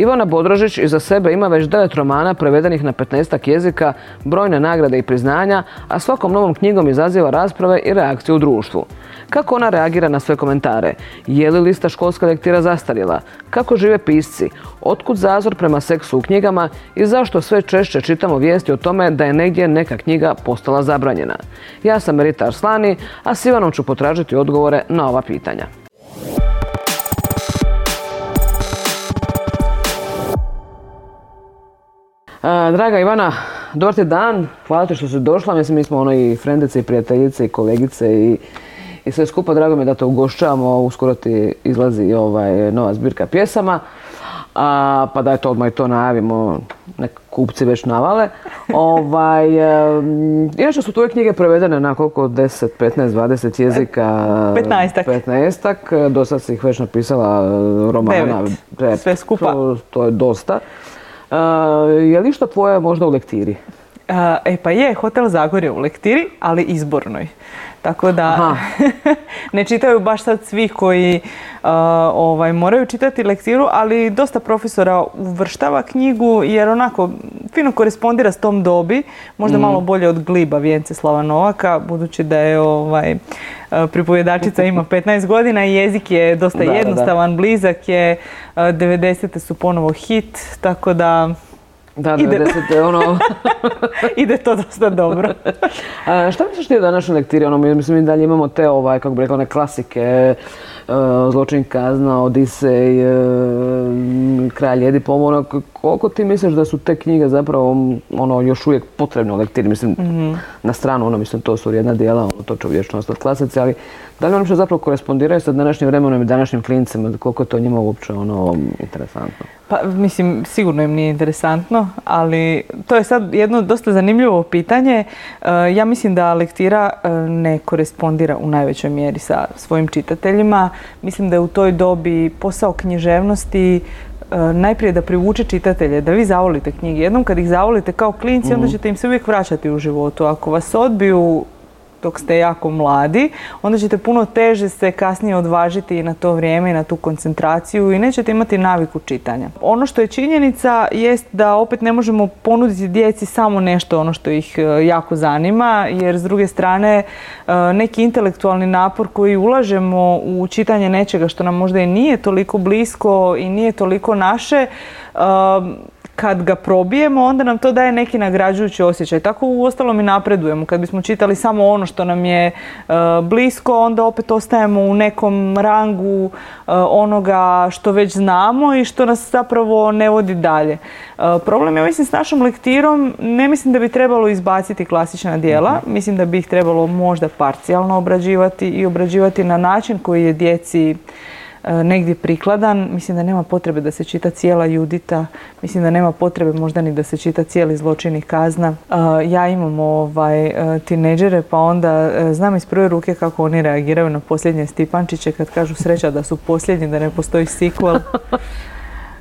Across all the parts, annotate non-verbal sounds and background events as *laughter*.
Ivana Bodrožić iza sebe ima već devet romana prevedenih na 15 jezika, brojne nagrade i priznanja, a svakom novom knjigom izaziva rasprave i reakcije u društvu. Kako ona reagira na sve komentare? Je li lista školska lektira zastarjela? Kako žive pisci? Otkud zazor prema seksu u knjigama i zašto sve češće čitamo vijesti o tome da je negdje neka knjiga postala zabranjena? Ja sam Rita Arslani, a s Ivanom ću potražiti odgovore na ova pitanja. Draga Ivana, dobar ti dan, hvala ti što si došla, mislim mi smo ono i frendice i prijateljice i kolegice i, i sve skupa, drago mi je da te ugošćavamo, uskoro ti izlazi ovaj, nova zbirka pjesama, a, pa da je to odmah i to najavimo, nek kupci već navale. ovaj, inače su tvoje knjige prevedene na koliko, 10, 15, 20 jezika? 15 15 do sad si ih već napisala romana. sve skupa. to je dosta. Je li što tvoje možda u lektiri? E pa je, Hotel Zagorje u lektiri, ali izbornoj. Tako da *laughs* ne čitaju baš sad svi koji ovaj, moraju čitati lektiru, ali dosta profesora uvrštava knjigu jer onako fino korespondira s tom dobi, možda mm. malo bolje od Gliba Vijence Slava Novaka, budući da je ovaj, pripovjedačica ima *laughs* 15 godina i jezik je dosta jednostavan, blizak je, 90. su ponovo hit, tako da da, ide, ono... *laughs* ide to dosta dobro. *laughs* A, šta misliš ti o današnjoj lektiri? Ono, mislim, mi dalje imamo te, ovaj, kako bi rekla, one klasike, Zločin kazna, Odisej, uh, Kralj Edip, ono, koliko ti misliš da su te knjige zapravo ono, još uvijek potrebne u lektiri? Mislim, mhm. na stranu, ono, mislim, to su jedna dijela, ono, to će vječno ostati klasici, ali da li ono što zapravo korespondiraju sa današnjim vremenom i današnjim klincima, koliko je to njima uopće ono, interesantno? Pa, mislim, sigurno im nije interesantno, ali to je sad jedno dosta zanimljivo pitanje. E, ja mislim da lektira e, ne korespondira u najvećoj mjeri sa svojim čitateljima. Mislim da je u toj dobi posao književnosti e, najprije da privuče čitatelje, da vi zavolite knjige. Jednom kad ih zavolite kao klinci, onda mhm. ćete im se uvijek vraćati u životu. Ako vas odbiju dok ste jako mladi, onda ćete puno teže se kasnije odvažiti i na to vrijeme i na tu koncentraciju i nećete imati naviku čitanja. Ono što je činjenica jest da opet ne možemo ponuditi djeci samo nešto ono što ih e, jako zanima, jer s druge strane e, neki intelektualni napor koji ulažemo u čitanje nečega što nam možda i nije toliko blisko i nije toliko naše, e, kad ga probijemo, onda nam to daje neki nagrađujući osjećaj. Tako u ostalom i napredujemo. Kad bismo čitali samo ono što nam je e, blisko, onda opet ostajemo u nekom rangu e, onoga što već znamo i što nas zapravo ne vodi dalje. E, problem je, mislim, s našom lektirom, ne mislim da bi trebalo izbaciti klasična dijela. Mhm. Mislim da bi ih trebalo možda parcijalno obrađivati i obrađivati na način koji je djeci negdje prikladan. Mislim da nema potrebe da se čita cijela Judita. Mislim da nema potrebe možda ni da se čita cijeli zločini kazna. E, ja imam ovaj, e, tineđere pa onda znam iz prve ruke kako oni reagiraju na posljednje Stipančiće kad kažu sreća da su posljednji, da ne postoji sequel. *laughs*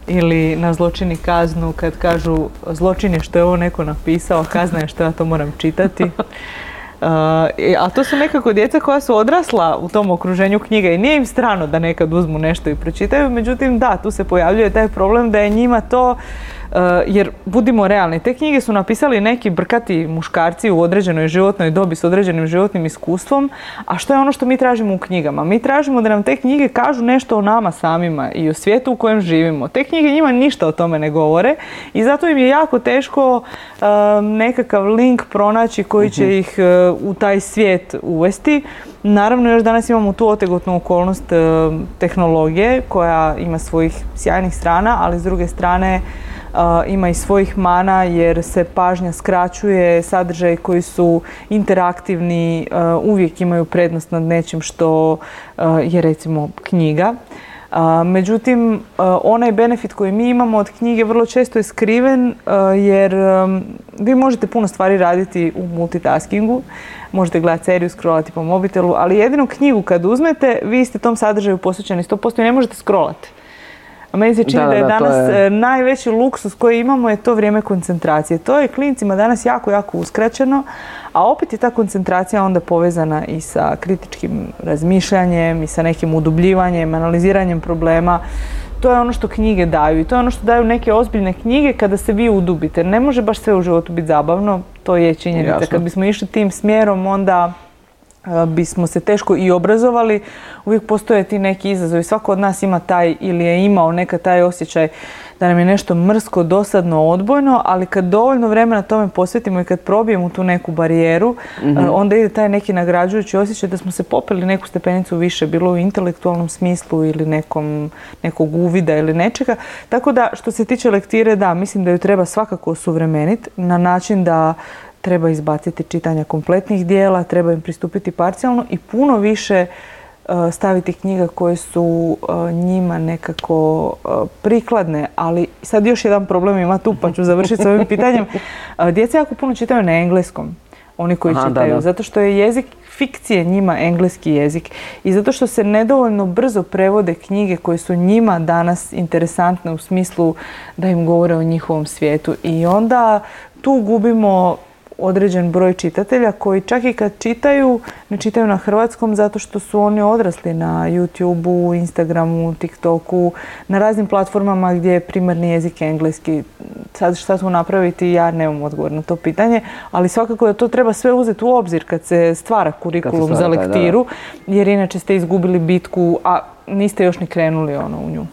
Ili na zločini kaznu kad kažu zločin je što je ovo neko napisao, kazna je što ja to moram čitati. *laughs* a to su nekako djeca koja su odrasla u tom okruženju knjiga i nije im strano da nekad uzmu nešto i pročitaju, međutim da, tu se pojavljuje taj problem da je njima to jer budimo realni, te knjige su napisali neki brkati muškarci u određenoj životnoj dobi s određenim životnim iskustvom, a što je ono što mi tražimo u knjigama? Mi tražimo da nam te knjige kažu nešto o nama samima i o svijetu u kojem živimo. Te knjige njima ništa o tome ne govore i zato im je jako teško eh, nekakav link pronaći koji će mhm. ih eh, u taj svijet uvesti. Naravno, još danas imamo tu otegotnu okolnost tehnologije koja ima svojih sjajnih strana, ali s druge strane ima i svojih mana jer se pažnja skraćuje, sadržaj koji su interaktivni uvijek imaju prednost nad nečim što je recimo knjiga. Međutim, onaj benefit koji mi imamo od knjige vrlo često je skriven jer vi možete puno stvari raditi u multitaskingu, možete gledati seriju, scrollati po mobitelu, ali jedinu knjigu kad uzmete, vi ste tom sadržaju posvećeni 100% i ne možete scrollati. A meni se čini da, je danas e, najveći luksus koji imamo je to vrijeme koncentracije. To je klincima danas jako, jako uskraćeno, a opet je ta koncentracija onda povezana i sa kritičkim razmišljanjem i sa nekim udubljivanjem, analiziranjem problema. to je ono što knjige daju i to je ono što daju neke ozbiljne knjige kada se vi udubite. Ne može baš sve u životu biti zabavno, to je činjenica. Kad bismo išli tim smjerom, onda bismo se teško i obrazovali. Uvijek postoje ti neki izazovi. Svako od nas ima taj ili je imao nekad taj osjećaj da nam je nešto mrsko, dosadno, odbojno, ali kad dovoljno vremena tome posvetimo i kad probijemo tu neku barijeru, a, onda ide taj neki nagrađujući osjećaj da smo se popeli neku stepenicu više, bilo u intelektualnom smislu ili nekom, nekog uvida ili nečega. Tako da, što se tiče lektire, da, mislim da ju treba svakako osuvremeniti na način da treba izbaciti čitanja kompletnih dijela, treba im pristupiti parcijalno i puno više uh, staviti knjiga koje su uh, njima nekako uh, prikladne, ali sad još jedan problem ima tu pa ću završiti s ovim *laughs* pitanjem. Djeca jako puno čitaju na engleskom, oni koji Aha, da, čitaju, da. zato što je jezik fikcije njima engleski jezik i zato što se nedovoljno brzo prevode knjige koje su njima danas interesantne u smislu da im govore o njihovom svijetu i onda tu gubimo određen broj čitatelja koji čak i kad čitaju, ne čitaju na hrvatskom zato što su oni odrasli na YouTubeu, Instagramu, TikToku, na raznim platformama gdje je primarni jezik engleski. Sad šta tu napraviti, ja nemam odgovor na to pitanje, ali svakako da to treba sve uzeti u obzir kad se stvara kurikulum za da, da. lektiru, jer inače ste izgubili bitku, a niste još ni krenuli ono u nju.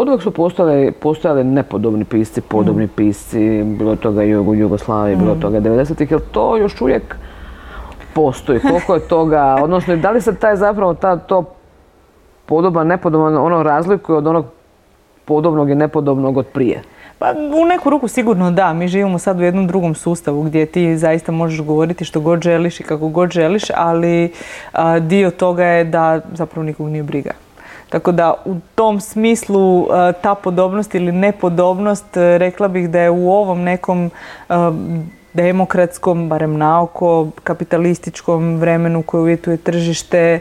Od uvijek su postojali, postojali nepodobni pisci, podobni pisci, bilo toga i u Jugoslaviji, bilo toga 90-ih, jel to još uvijek postoji? *laughs* Koliko je toga, odnosno da li se taj zapravo ta, to podoban, nepodoban, ono razlikuje od onog podobnog i nepodobnog od prije? Pa u neku ruku sigurno da, mi živimo sad u jednom drugom sustavu gdje ti zaista možeš govoriti što god želiš i kako god želiš, ali a, dio toga je da zapravo nikog nije briga. Tako da u tom smislu a, ta podobnost ili nepodobnost a, rekla bih da je u ovom nekom a, demokratskom, barem naoko, kapitalističkom vremenu koje uvjetuje tržište,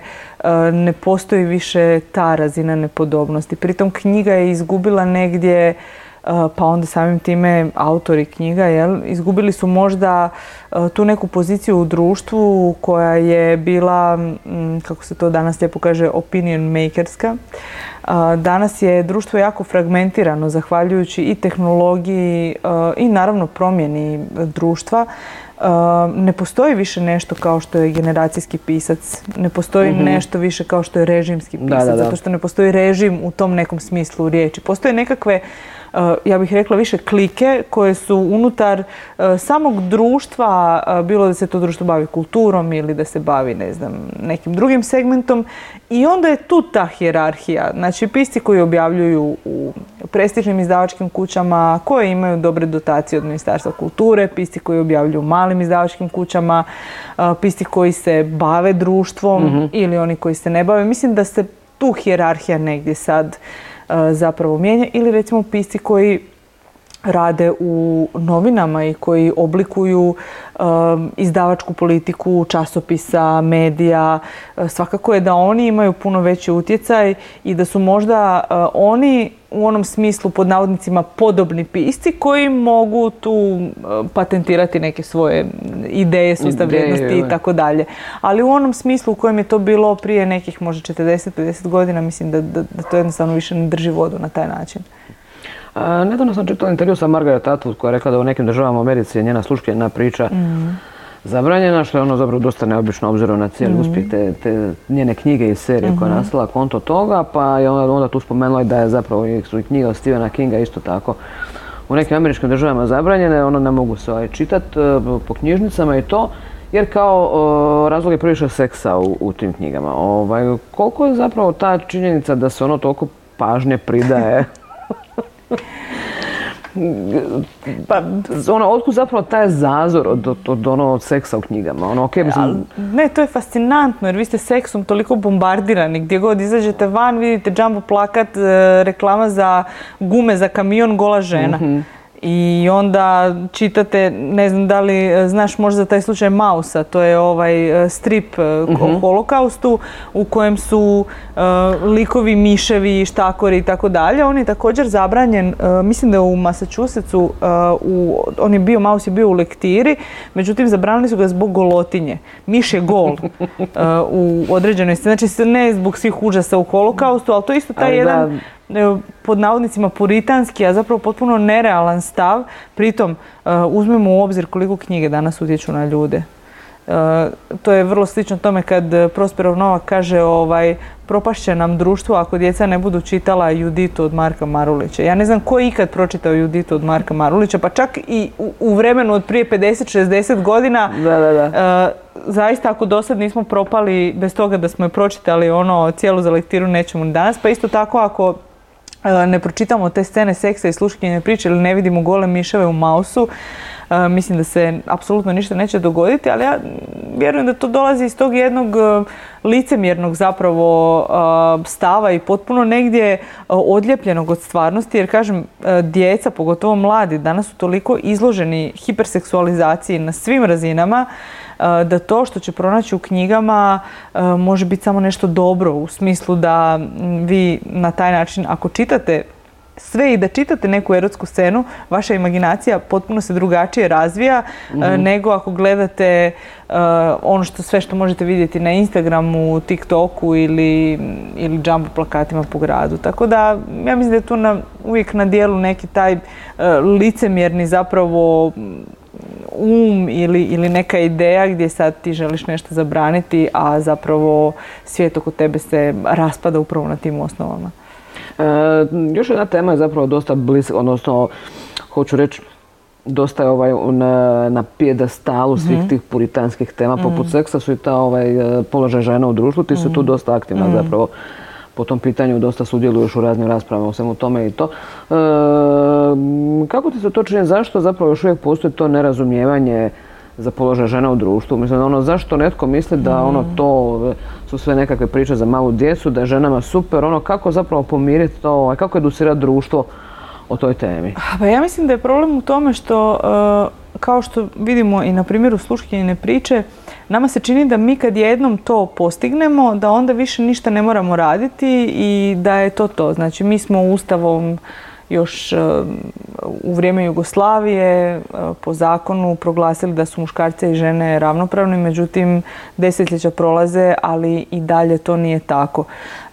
ne postoji više ta razina nepodobnosti. Pritom knjiga je izgubila negdje pa onda samim time autori knjiga jel, izgubili su možda uh, tu neku poziciju u društvu koja je bila, mm, kako se to danas lijepo kaže, opinion makerska. Uh, Danas je društvo jako fragmentirano zahvaljujući i tehnologiji i naravno promjeni društva. Ne postoji više nešto kao što je generacijski pisac, ne postoji nešto više kao što je režimski. Da, pisac, da, da. zato što ne postoji režim u tom nekom smislu riječi. Postoje nekakve uh, ja bih rekla više klike koje su unutar uh, samog društva, uh, bilo da se to društvo bavi kulturom ili da se bavi ne znam nekim drugim segmentom i onda je tu ta hijerarhija. Znači pisci koji objavljuju u prestižnim izdavačkim kućama koje imaju dobre dotacije od Ministarstva kulture, pisci koji objavljuju u malim izdavačkim kućama, uh, pisci koji se bave društvom ili oni koji se ne bave. Mislim da se tu hijerarhija negdje sad uh, zapravo mijenja ili recimo pisci koji rade u novinama i koji oblikuju um, izdavačku politiku časopisa, medija. Uh, Svakako je da oni imaju puno veći utjecaj i da su možda uh, oni u onom smislu pod navodnicima podobni pisci koji mogu tu uh, patentirati neke svoje ideje, sustav vrijednosti i tako dalje. Ali u onom smislu u kojem je to bilo prije nekih možda 40-50 godina, mislim da, da, da to jednostavno više ne drži vodu na taj način. Nedavno sam čitala intervju sa Margaret Atwood koja je rekla da u nekim državama u Americi je njena sluškena priča zabranjena, što je ono zapravo dosta neobično obzirom na cijeli uspjeh te, te njene knjige i serije koja je nastala konto toga, pa je onda, onda tu spomenula i da je zapravo i su i knjige od Stephena Kinga isto tako u nekim američkim državama zabranjene, ono ne mogu se ovaj, čitati po knjižnicama i to, jer kao o, razlog je previše seksa u, u tim knjigama. Ovaj, koliko je zapravo ta činjenica da se ono toliko pažnje pridaje *laughs* pa ono, otkud zapravo taj zazor od, od, od ono od seksa u knjigama? Ono, okej, mislim, Ali, ne, to je fascinantno jer vi ste seksom toliko bombardirani. Gdje god izađete van vidite jumbo plakat, e, reklama za gume za kamion, gola žena. Mhm. I onda čitate, ne znam da li e, znaš možda taj slučaj Mausa, to je ovaj e, strip o mhm. holokaustu u kojem su likovi miševi, štakori i tako dalje. On je također zabranjen, mislim da je u Massachusettsu, u, on je bio, Maus je bio u lektiri, međutim zabranili su ga zbog golotinje. Miš je gol u određenoj Znači ne zbog svih užasa u holokaustu, ali to je isto taj jedan pod navodnicima puritanski, a zapravo potpuno nerealan stav. Pritom, e, uzmemo u obzir koliko knjige danas utječu na ljude. E, to je vrlo slično tome kad Prosperov Novak kaže ovaj, propašće nam društvo ako djeca ne budu čitala Juditu od Marka Marulića. Ja ne znam ko je ikad pročitao Juditu od Marka Marulića, pa čak i u, vremenu od prije 50-60 godina. Da, da, da. E, zaista ako do sad nismo propali bez toga da smo je pročitali ono cijelu za lektiru nećemo ni danas, pa isto tako ako E, ne pročitamo te scene seksa i sluškinje priče ili ne vidimo gole miševe u mausu, e, mislim da se apsolutno ništa neće dogoditi, ali ja vjerujem da to dolazi iz tog jednog e, licemjernog zapravo stava i potpuno negdje odljepljenog od stvarnosti, jer kažem, djeca, pogotovo mladi, danas su toliko izloženi hiperseksualizaciji na svim razinama, da to što će pronaći u knjigama može biti samo nešto dobro u smislu da vi na taj način ako čitate sve i da čitate neku erotsku scenu, vaša imaginacija potpuno se drugačije razvija mhm. nego ako gledate ono što sve što možete vidjeti na Instagramu, TikToku ili, ili jumbo plakatima po gradu. Tako da ja mislim da je tu na, uvijek na dijelu neki taj licemjerni zapravo um ili, ili neka ideja gdje sad ti želiš nešto zabraniti, a zapravo svijet oko tebe se raspada upravo na tim osnovama. E, još jedna tema je zapravo dosta bliska, odnosno hoću reći dosta je ovaj na, na pijedestalu svih mhm. tih puritanskih tema poput mhm. seksa su i ta ovaj, položaj žena u društvu, ti su tu mhm. dosta aktivna zapravo po tom pitanju dosta sudjeluješ u raznim raspravama o svemu tome i to. E, kako ti se to čini, zašto zapravo još uvijek postoji to nerazumijevanje za položaj žena u društvu? Mislim, ono, zašto netko misli da ono mm. to su sve nekakve priče za malu djecu, da je ženama super, ono, kako zapravo pomiriti to, ovaj, kako edukirati društvo o toj temi? Pa ja mislim da je problem u tome što, e, kao što vidimo i na primjeru sluškinjene priče, Nama se čini da mi kad jednom to postignemo, da onda više ništa ne moramo raditi i da je to to. Znači mi smo ustavom još e, u vrijeme Jugoslavije e, po zakonu proglasili da su muškarce i žene ravnopravni, međutim desetljeća prolaze, ali i dalje to nije tako.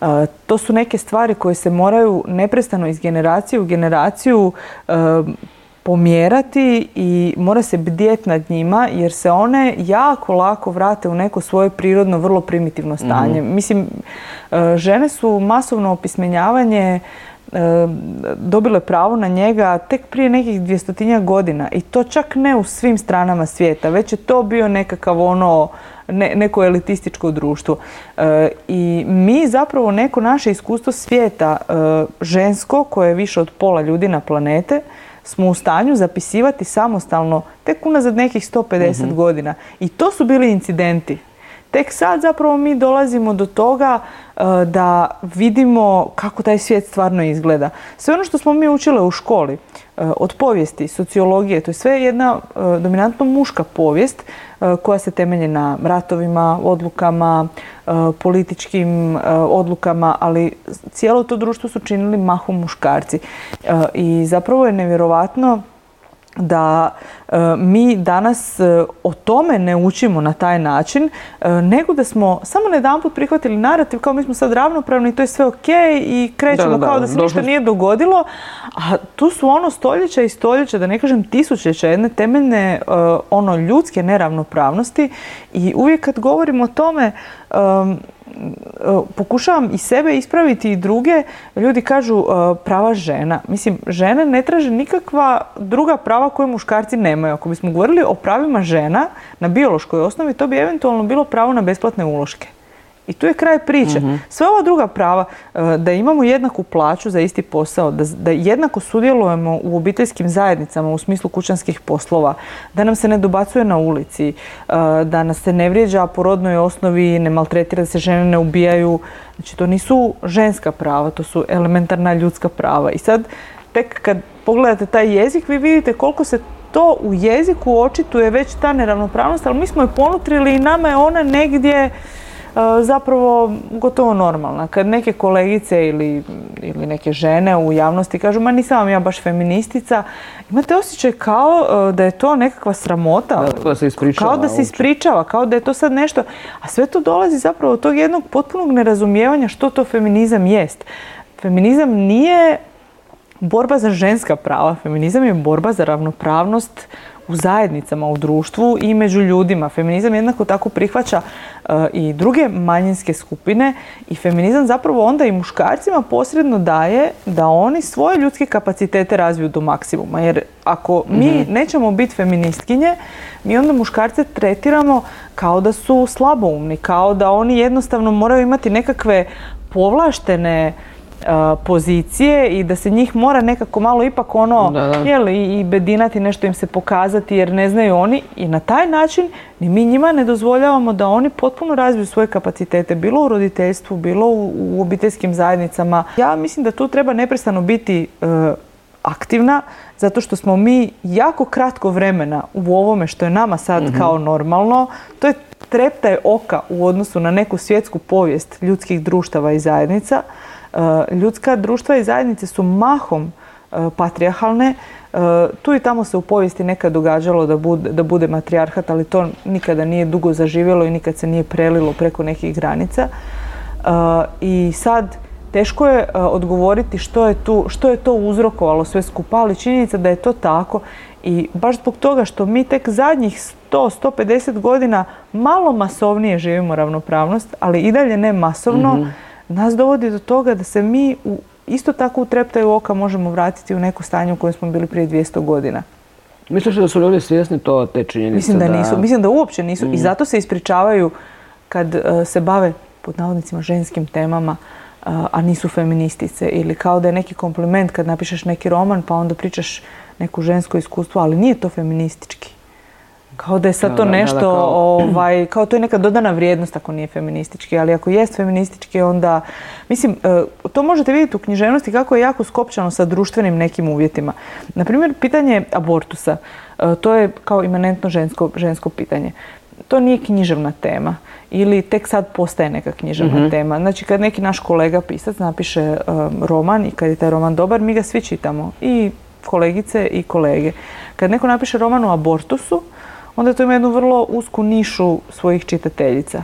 E, to su neke stvari koje se moraju neprestano iz generacije u generaciju pomjerati i mora se bdjeti nad njima jer se one jako lako vrate u neko svoje prirodno vrlo primitivno stanje. Mhm. Mislim, e, žene su masovno opismenjavanje e, dobile pravo na njega tek prije nekih dvjestotinja godina i to čak ne u svim stranama svijeta, već je to bio nekakav ono neko elitističko društvo. E, I mi zapravo neko naše iskustvo svijeta žensko koje je više od pola ljudi na planete smo u stanju zapisivati samostalno tek unazad nekih 150 mhm. godina. I to su bili incidenti. Tek sad zapravo mi dolazimo do toga e, da vidimo kako taj svijet stvarno izgleda. Sve ono što smo mi učile u školi, e, od povijesti, sociologije, to je sve jedna e, dominantno muška povijest koja se temelji na ratovima, odlukama, političkim odlukama, ali cijelo to društvo su činili mahom muškarci. I zapravo je nevjerovatno da e, mi danas e, o tome ne učimo na taj način, e, nego da smo samo put prihvatili narativ kao mi smo sad ravnopravni i to je sve ok i krećemo kao da se ništa nije dogodilo, a tu su ono stoljeća i stoljeća, da ne kažem tisućeća, jedne temeljne ono ljudske neravnopravnosti i uvijek kad govorimo o tome pokušavam i sebe ispraviti i druge, ljudi kažu e, prava žena. Mislim, žene ne traže nikakva druga prava koje muškarci nemaju. Ako bismo govorili o pravima žena na biološkoj osnovi, to bi eventualno bilo pravo na besplatne uloške. I tu je kraj priče. Mhm. Sve ova druga prava, e, da imamo jednaku plaću za isti posao, da, da jednako sudjelujemo u obiteljskim zajednicama u smislu kućanskih poslova, da nam se ne dobacuje na ulici, e, da nas se ne vrijeđa po rodnoj osnovi, ne maltretira, da se žene ne ubijaju. Znači to nisu ženska prava, to su elementarna ljudska prava. I sad tek kad pogledate taj jezik, vi vidite koliko se to u jeziku očituje već ta neravnopravnost, ali mi smo je ponutrili i nama je ona negdje zapravo gotovo normalna. Kad neke kolegice ili, ili neke žene u javnosti kažu ma nisam vam ja baš feministica, imate osjećaj kao da je to nekakva sramota. Da, se ispričava. Kao da se ispričava, kao da je to sad nešto. A sve to dolazi zapravo od tog jednog potpunog nerazumijevanja što to feminizam jest. Feminizam nije borba za ženska prava. Feminizam je borba za ravnopravnost u zajednicama, u društvu i među ljudima. Feminizam jednako tako prihvaća e, i druge manjinske skupine i feminizam zapravo onda i muškarcima posredno daje da oni svoje ljudske kapacitete razviju do maksimuma. Jer ako mi mhm. nećemo biti feministkinje, mi onda muškarce tretiramo kao da su slaboumni, kao da oni jednostavno moraju imati nekakve povlaštene pozicije i da se njih mora nekako malo ipak ono da, i bedinati nešto im se pokazati jer ne znaju oni i na taj način ni mi njima ne dozvoljavamo da oni potpuno razviju svoje kapacitete bilo u roditeljstvu, bilo u, obiteljskim zajednicama. Ja mislim da tu treba neprestano biti e, aktivna zato što smo mi jako kratko vremena u ovome što je nama sad mhm. kao normalno. To je treptaj oka u odnosu na neku svjetsku povijest ljudskih društava i zajednica. E, ljudska društva i zajednice su mahom e, patrijarhalne. E, tu i tamo se u povijesti nekad događalo da bude, da bude matrijarhat, ali to nikada nije dugo zaživjelo i nikad se nije prelilo preko nekih granica. I sad teško je odgovoriti što je, tu, što je to uzrokovalo sve skupa, ali činjenica da je to tako i baš zbog toga što mi tek zadnjih 100-150 godina malo masovnije živimo ravnopravnost, ali i dalje ne masovno, mhm nas dovodi do toga da se mi u, isto tako u treptaju oka možemo vratiti u neko stanje u kojem smo bili prije 200 godina. Misliš da su ljudi svjesni to te činjenice? Mislim da, nisu. Mislim da uopće nisu. I mm. zato se ispričavaju kad e, se bave pod navodnicima ženskim temama, a nisu feministice. Ili kao da je neki kompliment kad napišeš neki roman pa onda pričaš neku žensko iskustvo, ali nije to feministički. Kao da je sad to nešto, kao... ovaj, kao to je neka dodana vrijednost ako nije feministički, ali ako jest feministički onda, mislim, e, to možete vidjeti u književnosti kako je jako skopčano sa društvenim nekim uvjetima. Naprimjer, pitanje abortusa, e, to je kao imanentno žensko, žensko pitanje. To nije književna tema ili tek sad postaje neka književna mhm. tema. Znači kad neki naš kolega pisac napiše e, roman i kad je taj roman dobar, mi ga svi čitamo. I kolegice i kolege. Kad neko napiše roman o abortusu, onda to ima jednu vrlo usku nišu svojih čitateljica.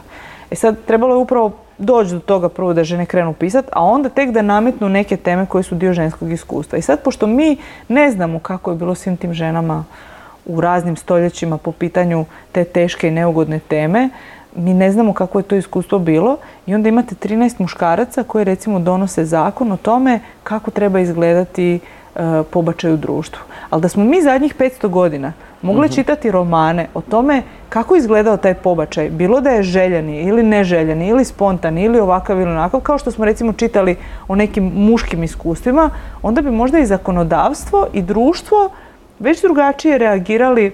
E sad, trebalo je upravo doći do toga prvo da žene krenu pisati, a onda tek da nametnu neke teme koje su dio ženskog iskustva. I sad, pošto mi ne znamo kako je bilo svim tim ženama u raznim stoljećima po pitanju te teške i neugodne teme, mi ne znamo kako je to iskustvo bilo i onda imate 13 muškaraca koji recimo donose zakon o tome kako treba izgledati pobačaj u društvu. Ali da smo mi zadnjih 500 godina mogli mhm. čitati romane o tome kako izgledao taj pobačaj, bilo da je željeni ili neželjeni ili spontani ili ovakav ili onakav, kao što smo recimo čitali o nekim muškim iskustvima, onda bi možda i zakonodavstvo i društvo već drugačije reagirali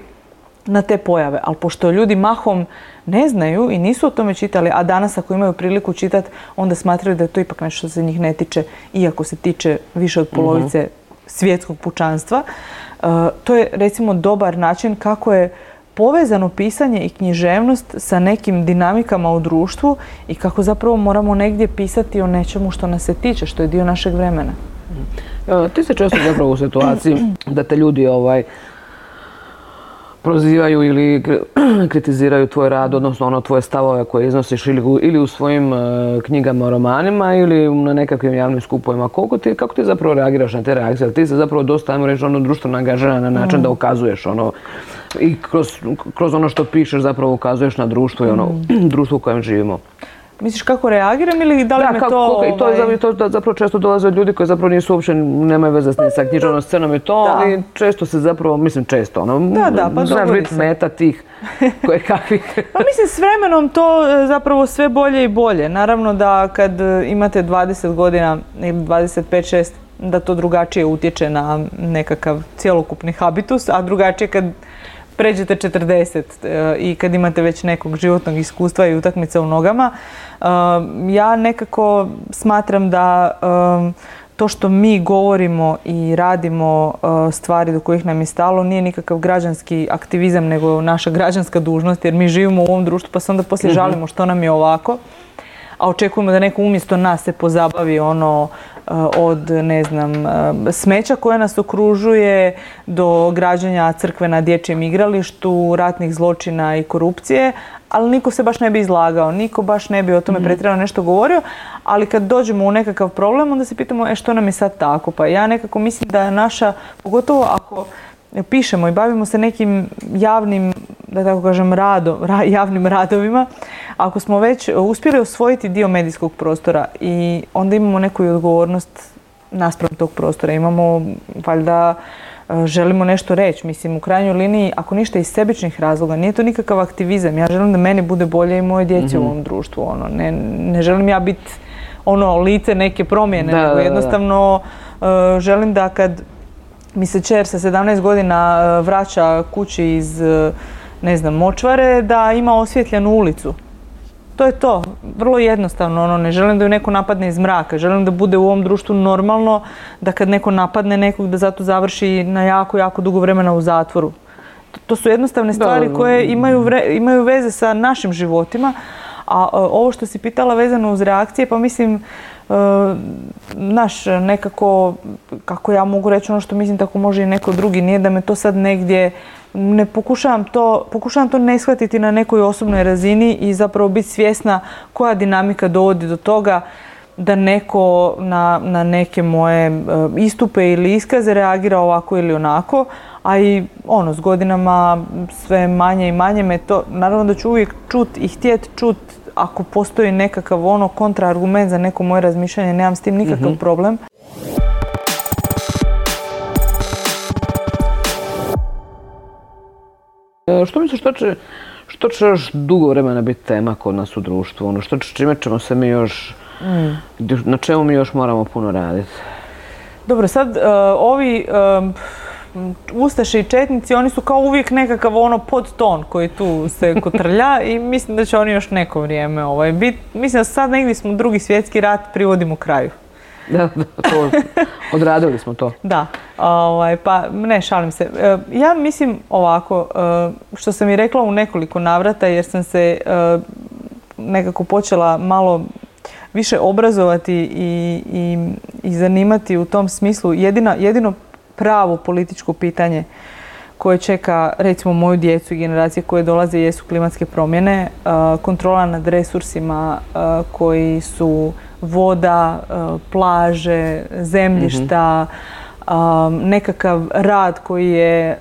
na te pojave. Ali pošto ljudi mahom ne znaju i nisu o tome čitali, a danas ako imaju priliku čitati, onda smatraju da je to ipak nešto što se njih ne tiče, iako se tiče više od polovice mhm. Svjetskog pučanstva. E, to je recimo dobar način kako je povezano pisanje i književnost sa nekim dinamikama u društvu i kako zapravo moramo negdje pisati o nečemu što nas se tiče, što je dio našeg vremena. E, ti se često zapravo u situaciji *clears throat* da te ljudi ovaj, prozivaju ili *clears throat* kritiziraju tvoj rad, odnosno ono tvoje stavove koje iznosiš ili, u svojim e, knjigama, romanima ili na nekakvim javnim skupovima. Koliko ti, kako ti zapravo reagiraš na te reakcije? Ti se zapravo dosta, ajmo reći, ono društveno angažirana na način da mm. ukazuješ ono i kroz, ono što pišeš zapravo ukazuješ na društvo i ono mm. *clears throat* društvo u kojem živimo. Misliš kako reagiram ili da li me to... I to je ovaj- to zapravo često dolaze od ljudi koji zapravo nisu uopće, nemaju veze sa književnom scenom i to, ali često se zapravo, mislim često, ono, da, da, pa znaš biti meta tih *laughs* koje kakvih. pa mislim s vremenom to e, zapravo sve bolje i bolje. Naravno da kad e, imate 20 godina ili 25-6 da to drugačije utječe na nekakav cjelokupni habitus, a drugačije kad pređete 40 e, i kad imate već nekog životnog iskustva i utakmice u nogama, ja nekako smatram da to što mi govorimo i radimo e, stvari do kojih nam je stalo nije nikakav građanski aktivizam nego naša građanska dužnost jer mi živimo u ovom društvu pa se onda poslije mhm. žalimo što nam je ovako a očekujemo da neko umjesto nas se pozabavi ono od ne znam eh, smeća koje nas okružuje do građanja crkve na dječjem igralištu, ratnih zločina i korupcije, ali niko se baš ne bi izlagao, niko baš ne bi o tome mm pretjerano nešto govorio, ali kad dođemo u nekakav problem onda se pitamo e što nam je sad tako, pa ja nekako mislim da je naša, pogotovo ako pišemo i bavimo se nekim javnim, da tako kažem, rado, javnim radovima, ako smo već uspjeli osvojiti dio medijskog prostora i onda imamo neku odgovornost naspram tog prostora. Imamo, valjda, e, želimo nešto reći. Mislim, u krajnjoj liniji, ako ništa iz sebičnih razloga, nije to nikakav aktivizam. Ja želim da meni bude bolje i moje djece u mhm. ovom društvu. Ono. Ne, ne želim ja biti ono lice neke promjene, nego jednostavno e, želim da kad mi se čer sa 17 godina e, vraća kući iz, e, ne znam, močvare, da ima osvjetljenu ulicu. To je to. Vrlo jednostavno. Ono, ne želim da ju neko napadne iz mraka. Želim da bude u ovom društvu normalno da kad neko napadne nekog da zato završi na jako, jako dugo vremena u zatvoru. To, su jednostavne stvari koje imaju, imaju veze sa našim životima. A e, ovo što si pitala vezano uz reakcije, pa mislim naš nekako, kako ja mogu reći ono što mislim tako može i neko drugi, nije da me to sad negdje ne pokušavam to, pokušavam to ne shvatiti na nekoj osobnoj razini i zapravo biti svjesna koja dinamika dovodi do toga da neko na, na neke moje e, istupe ili iskaze reagira ovako ili onako, a i ono, s godinama sve manje i manje me to, naravno da ću uvijek čut i htjet čut ako postoji nekakav ono kontraargument za neko moje razmišljanje, nemam s tim nikakav mhm. problem. E, što misliš, što će, što će još dugo vremena biti tema kod nas u društvu? Ono, što će, čime ćemo se mi još, mm. na čemu mi još moramo puno raditi? Dobro, sad e, ovi e, Ustaše i Četnici, oni su kao uvijek nekakav ono podton koji tu se *laughs* kotrlja i mislim da će oni još neko vrijeme ovaj, bit. Mislim da sad negdje smo drugi svjetski rat privodimo kraju. Da, to, *laughs* odradili smo to. Da, ovaj, pa ne, šalim se. E, ja mislim ovako, e, što sam i rekla u nekoliko navrata jer sam se e, nekako počela malo više obrazovati i, i, i zanimati u tom smislu. Jedina, jedino pravo političko pitanje koje čeka recimo moju djecu i generacije koje dolaze jesu klimatske promjene, kontrola nad resursima koji su voda, plaže, zemljišta, nekakav rad koji je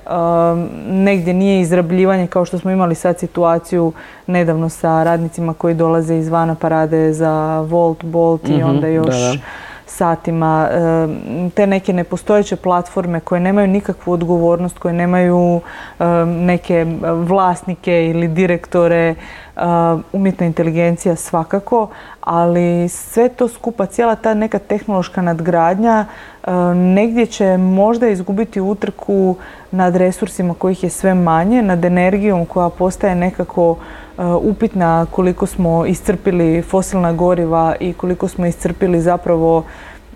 negdje nije izrabljivanje kao što smo imali sad situaciju nedavno sa radnicima koji dolaze izvana pa rade za Volt, Bolt i mhm, onda još satima, te neke nepostojeće platforme koje nemaju nikakvu odgovornost, koje nemaju neke vlasnike ili direktore, umjetna inteligencija svakako, ali sve to skupa, cijela ta neka tehnološka nadgradnja negdje će možda izgubiti utrku nad resursima kojih je sve manje, nad energijom koja postaje nekako upitna koliko smo iscrpili fosilna goriva i koliko smo iscrpili zapravo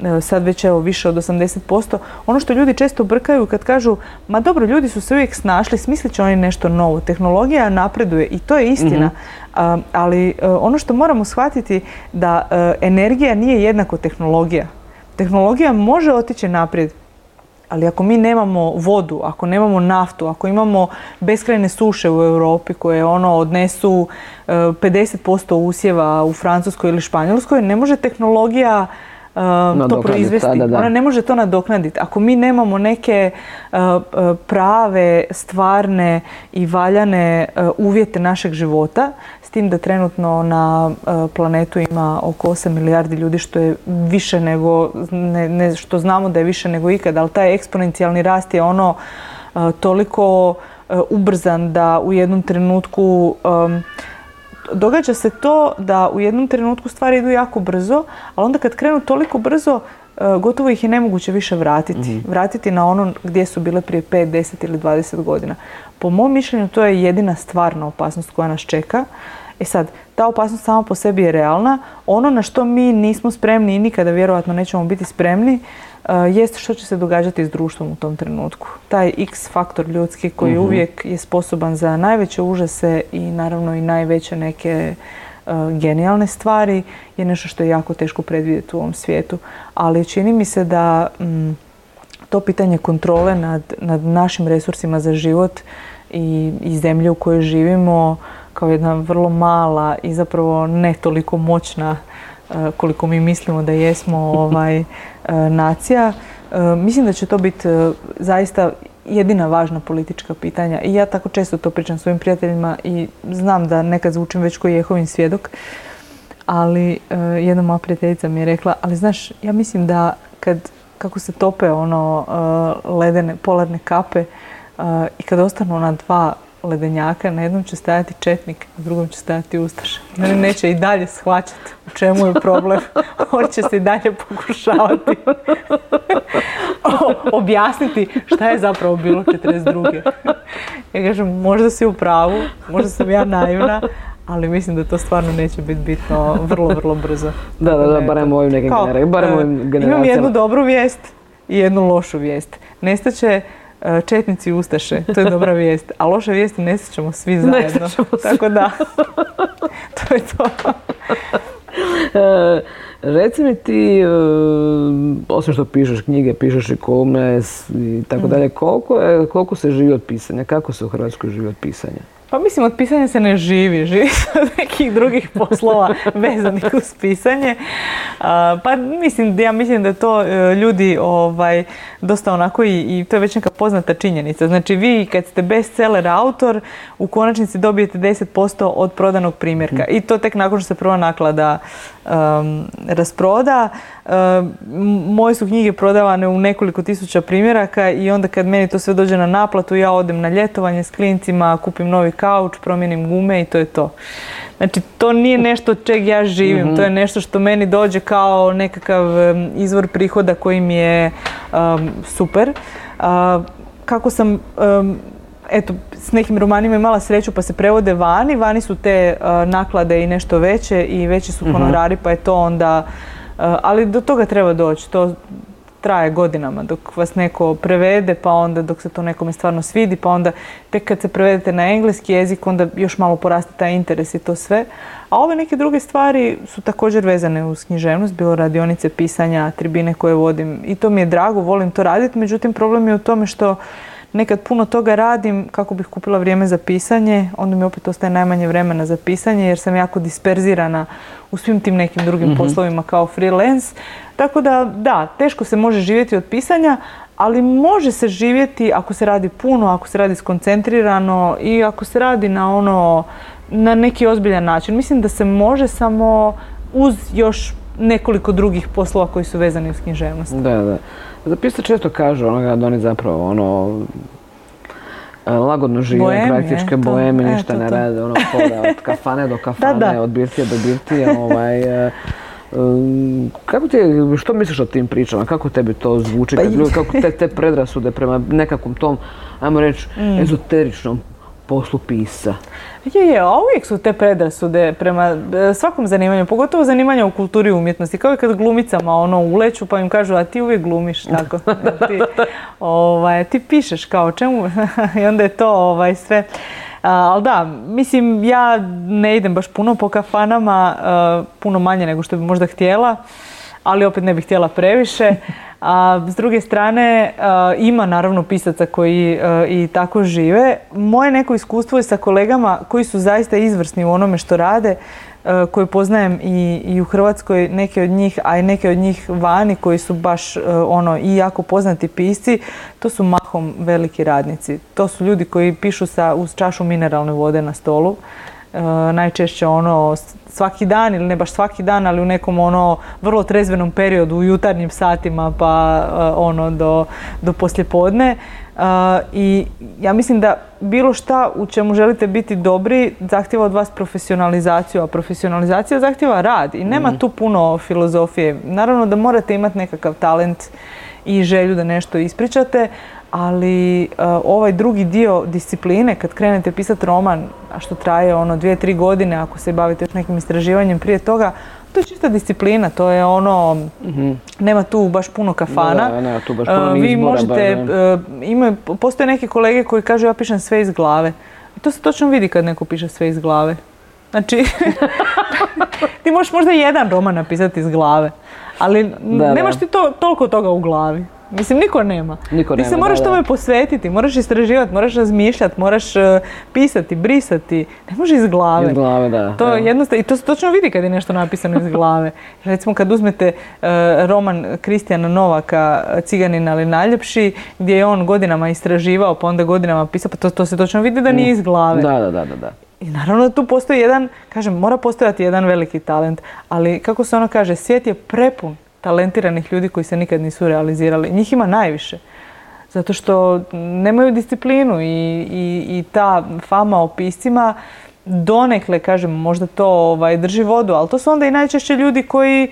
e, sad već evo više od 80%. Ono što ljudi često brkaju kad kažu ma dobro, ljudi su se uvijek snašli, smislit će oni nešto novo. Tehnologija napreduje i to je istina. Mhm. ali e, ono što moramo shvatiti da energija nije jednako tehnologija. Tehnologija može otići naprijed, ali ako mi nemamo vodu, ako nemamo naftu, ako imamo beskrajne suše u Europi koje ono odnesu 50% e, usjeva u Francuskoj ili Španjolskoj, ne može tehnologija uh, to proizvesti. Ona ne može to nadoknaditi. Ako mi nemamo neke uh, uh, prave, stvarne i valjane uvjete našeg života, s tim da trenutno na planetu ima oko 8 milijardi ljudi što je više nego, ne, što znamo da je više nego ikad, ali taj eksponencijalni rast je ono toliko ubrzan da u jednom trenutku um, događa se to da u jednom trenutku stvari idu jako brzo, ali onda kad krenu toliko brzo, e, gotovo ih je nemoguće više vratiti. Mhm. Vratiti na ono gdje su bile prije 5, 10 ili 20 godina. Po mom mišljenju to je jedina stvarna opasnost koja nas čeka E sad, ta opasnost sama po sebi je realna. Ono na što mi nismo spremni i nikada vjerojatno nećemo biti spremni, uh, jest što će se događati s društvom u tom trenutku. Taj x faktor ljudski koji Mhm. uvijek je sposoban za najveće užase i naravno i najveće neke uh, genijalne stvari je nešto što je jako teško predvidjeti u ovom svijetu. Ali čini mi se da mm, to pitanje kontrole nad, nad našim resursima za život i, i zemlje u kojoj živimo kao jedna vrlo mala i zapravo ne toliko moćna e, koliko mi mislimo da jesmo *laughs* ovaj, e, nacija. E, Mislim da će to biti zaista jedina važna politička pitanja i ja tako često to pričam svojim prijateljima i znam da nekad zvučim već koji Jehovin svjedok, ali jedna moja prijateljica mi je rekla, ali znaš, ja mislim da kad, kako se tope ono ledene, polarne kape i kad ostanu ona dva ledenjaka, na jednom će stajati četnik, na drugom će stajati ustaš. Mene neće i dalje shvaćati u čemu je problem. *laughs* On će se i dalje pokušavati *laughs* objasniti šta je zapravo bilo 42. Ja kažem, možda si u pravu, možda sam ja naivna, ali mislim da to stvarno neće biti bitno vrlo, vrlo brzo. Da, da, da, barem ovim nekim Kao, genera- barem u ovim e, Imam generacijama. jednu dobru vijest i jednu lošu vijest. Nestaće četnici i ustaše, to je dobra vijest. A loša vijest je nestaćemo svi zajedno. Nestaćemo svi. Tako da, *laughs* to je to. E, reci mi ti, e, osim što pišeš knjige, pišeš i kolumne i tako dalje, koliko, je- koliko se živi od pisanja? Kako se u Hrvatskoj živi od pisanja? Pa mislim, od pisanja se ne živi, živi se od nekih drugih *laughs* poslova vezanih uz pisanje. Pa mislim, ja mislim da to e, ljudi ovaj, dosta onako i, i to je već neka poznata činjenica. Znači vi kad ste bestseller autor, u konačnici dobijete 10% od prodanog primjerka. I to tek nakon što se prva naklada um, rasproda. Um, moje su knjige prodavane u nekoliko tisuća primjeraka i onda kad meni to sve dođe na naplatu, ja odem na ljetovanje s klincima, kupim novi kauč, promijenim gume i to je to. Znači, to nije nešto od čeg ja živim, to je nešto što meni dođe kao nekakav izvor prihoda koji mi je um, super. Uh, kako sam eto, s nekim romanima imala sreću pa se prevode vani, vani su te uh, naklade i nešto veće i veći su honorari pa je to onda, uh, ali do toga treba doći, to traje godinama dok vas neko prevede pa onda dok se to nekome stvarno svidi pa onda tek kad se prevedete na engleski jezik onda još malo poraste taj interes i to sve. A ove neke druge stvari su također vezane uz književnost, bilo radionice pisanja, tribine koje vodim. I to mi je drago, volim to raditi, međutim problem je u tome što nekad puno toga radim kako bih kupila vrijeme za pisanje, onda mi opet ostaje najmanje vremena za pisanje jer sam jako disperzirana u svim tim nekim drugim poslovima kao freelance. Tako da, da, teško se može živjeti od pisanja, ali može se živjeti ako se radi puno, ako se radi skoncentrirano i ako se radi na ono, na neki ozbiljan način. Mislim da se može samo uz još nekoliko drugih poslova koji su vezani uz književnost. Da, da. Zapisati često kažu onoga da oni zapravo ono e, lagodno žive, Boemije, praktičke to, boemi, e, ništa to, ne to. rade, ono hoda od *laughs* kafane do kafane, da. od birtije do birtije, ovaj, e, um, kako ti, što misliš o tim pričama, kako tebi to zvuči, Pa kad ljudi- kako te, te predrasude prema nekakvom tom, ajmo reći, Mm. ezoteričnom poslu pisa? Je, je, a uvijek su te predrasude prema e, svakom zanimanju, pogotovo zanimanja u kulturi i umjetnosti. Kao i kad glumicama ono uleću pa im kažu, a ti uvijek glumiš, tako. *laughs* ti, ovaj, ti pišeš kao čemu *laughs* i onda je to ovaj, sve. Ali da, mislim, ja ne idem baš puno po kafanama, e, puno manje nego što bi možda htjela, ali opet ne bih htjela previše. A s druge strane, e, ima naravno pisaca koji e, i tako žive. Moje neko iskustvo je sa kolegama koji su zaista izvrsni u onome što rade, e, koje poznajem i, u Hrvatskoj, neke od njih, a i neke od njih vani koji su baš ono i jako poznati pisci, to su mahom veliki radnici. To su ljudi koji pišu sa, uz čašu mineralne vode na stolu. E, najčešće ono svaki dan ili ne baš svaki dan, ali u nekom ono vrlo trezvenom periodu u jutarnjim satima pa e, ono do, do poslijepodne. E, I ja mislim da bilo šta u čemu želite biti dobri zahtjeva od vas profesionalizaciju, a profesionalizacija zahtjeva rad i nema tu puno filozofije. Naravno da morate imati nekakav talent i želju da nešto ispričate, ali uh, ovaj drugi dio discipline, kad krenete pisati roman, a što traje ono dvije, tri godine, ako se bavite još nekim istraživanjem prije toga, to je čista disciplina, to je ono, nema tu baš puno kafana. Da, nema tu baš puno ni Vi izbora, možete, bar, uh, imaju, postoje neke kolege koji kažu ja pišem sve iz glave. To se točno vidi kad neko piše sve iz glave. Znači, *laughs* ti možeš možda jedan roman napisati iz glave, ali Da, nemaš ti to, toliko toga u glavi. Mislim, niko nema. Niko ti se nema, moraš da, da. tome posvetiti, moraš istraživati, moraš razmišljati, moraš uh, pisati, brisati. Ne može iz glave. Iz glave, da. To evo. jednostavno, i to se točno vidi kad je nešto napisano iz glave. *laughs* Recimo kad uzmete uh, roman Kristijana Novaka, Ciganin ali najljepši, gdje je on godinama istraživao, pa onda godinama pisao, pa to, to se točno vidi da nije iz glave. Da, da, da, da, da. I naravno da tu postoji jedan, kažem, mora postojati jedan veliki talent, ali kako se ono kaže, svijet je prepun talentiranih ljudi koji se nikad nisu realizirali. Njih ima najviše. Zato što nemaju disciplinu i, i, i ta fama o piscima donekle, kažem, možda to ovaj, drži vodu, ali to su onda i najčešće ljudi koji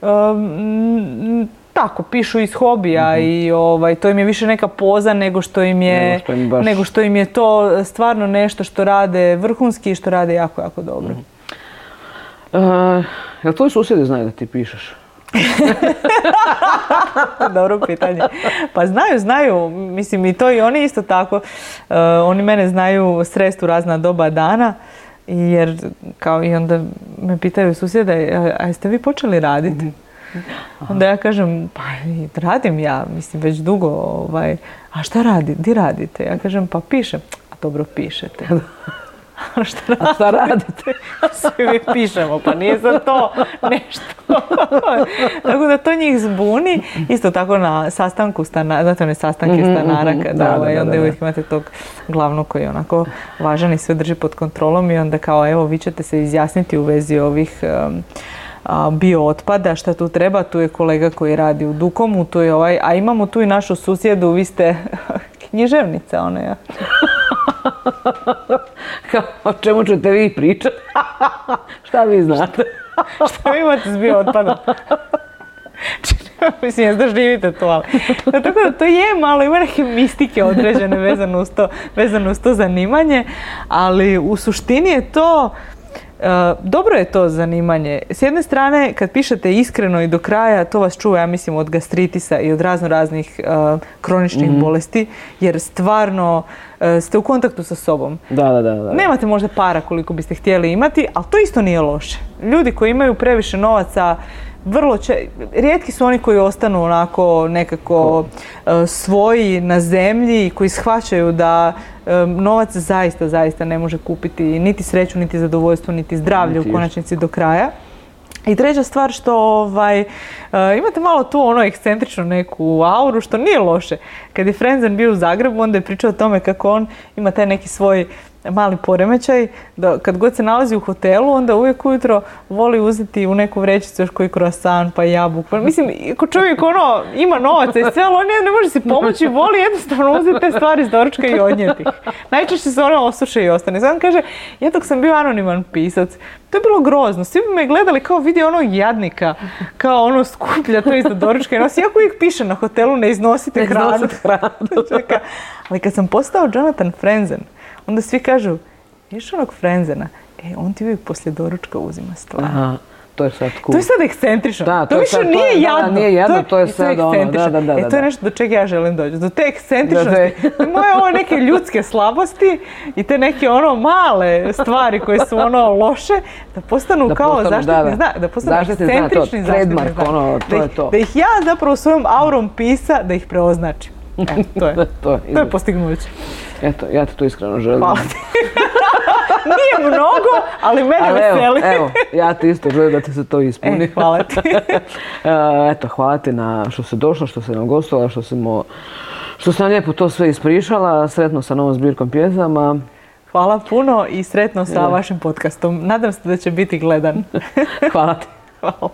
um, tako pišu iz hobija i ovaj, to im je više neka poza nego što im je, Nego što im baš- nego što im je to stvarno nešto što rade vrhunski i što rade jako, jako dobro. Uh, jel tvoji susjedi znaju da ti pišeš? *laughs* Dobro pitanje. Pa znaju, znaju. Mislim i to i oni isto tako. E, oni mene znaju srest u razna doba dana. Jer kao i onda me pitaju susjede, "A- a jeste vi počeli raditi? Onda ja kažem, pa radim ja, mislim već dugo, ovaj, a šta radi, di radite? Ja kažem, pa pišem, a dobro pišete. *laughs* *laughs* Šta A šta *laughs* radite? *laughs* svi mi pišemo, pa nije za to nešto. tako da to njih zbuni. Isto tako na sastanku stanara, znate one sastanke stanara kada Mhm, Da, ovaj, da, onda da, uvijek imate tog glavnog koji je onako važan i sve drži pod kontrolom i onda kao evo vi ćete se izjasniti u vezi ovih um, bio otpada, šta tu treba, tu je kolega koji radi u Dukomu, tu je ovaj, a imamo tu i našu susjedu, vi ste književnica, ona ja. *laughs* Kao, o čemu ćete vi pričati? *laughs* Šta vi znate? *laughs* Šta vi imate s bio otpadom? Mislim, jes da živite to, ali... Tako da to je malo, ima neke mistike određene vezano uz to, vezano uz to zanimanje, ali u suštini je to, dobro je to zanimanje. S jedne strane, kad pišete iskreno i do kraja, to vas čuva, ja mislim, od gastritisa i od razno raznih e, kroničnih bolesti, jer stvarno e, ste u kontaktu sa sobom. Da, da, da. da. Nemate možda para koliko biste htjeli imati, ali to isto nije loše. Ljudi koji imaju previše novaca, vrlo če... rijetki su oni koji ostanu onako nekako e, svoji na zemlji i koji shvaćaju da e, novac zaista, zaista ne može kupiti niti sreću, niti zadovoljstvo, niti zdravlje Niti u konačnici do kraja. I treća stvar što ovaj, e, imate malo tu ono ekscentričnu neku auru što nije loše. Kad je Frenzen bio u Zagrebu onda je pričao o tome kako on ima taj neki svoj mali poremećaj da kad god se nalazi u hotelu onda uvijek ujutro voli uzeti u neku vrećicu još koji croissant pa jabuk. Pa, mislim, ako čovjek ono ima novaca i sve, ali on ne, može si pomoći, voli jednostavno uzeti te stvari s doručka i odnijeti. Najčešće se ono osuše i ostane. Sad kaže, ja dok sam bio anoniman pisac, to je bilo grozno. Svi bi me gledali kao vidi onog jadnika, kao ono skuplja to iza doručka i nosi. Iako uvijek piše na hotelu ne iznosite Ne hranu. iznosite *laughs* hranu. Čeka. Ali kad sam postao Jonathan Frenzen, onda svi kažu, viš onog Frenzena, e, on ti uvijek poslije doručka uzima stvar. Aha, to je sad cool. To je sad ekscentrično. Da, to, to je više sad- to nije je- da, da, jadno. nije jadno, to je sad ono, da, da, da, E, to je nešto do čega ja želim doći. Do te ekscentričnosti. Da, *laughs* moje ovo neke ljudske slabosti i te neke ono male stvari koje su ono loše, da postanu Da kao postanu, zaštitni da, da. znak. Da postanu Zaštitni ekscentrični zaštitni trademark, znak. ono, to da je ih, to. Da ih ja zapravo svojom aurom pisa, da ih preoznačim. E, to je. *laughs* To je postignuće. Eto, ja ti to iskreno želim. Hvala ti. *laughs* Nije mnogo, ali mene Ali veseli. evo, ja ti isto želim da ti se to ispuni. E, hvala ti. *laughs* E, Eto, hvala ti na što si došla, što si nam gostovala, što si, mo, što si nam lijepo to sve ispričala. Sretno sa novom zbirkom pjesama. Hvala puno i sretno sa vašim podcastom. Nadam se da će biti gledan. *laughs* Hvala ti. *laughs* Hvala.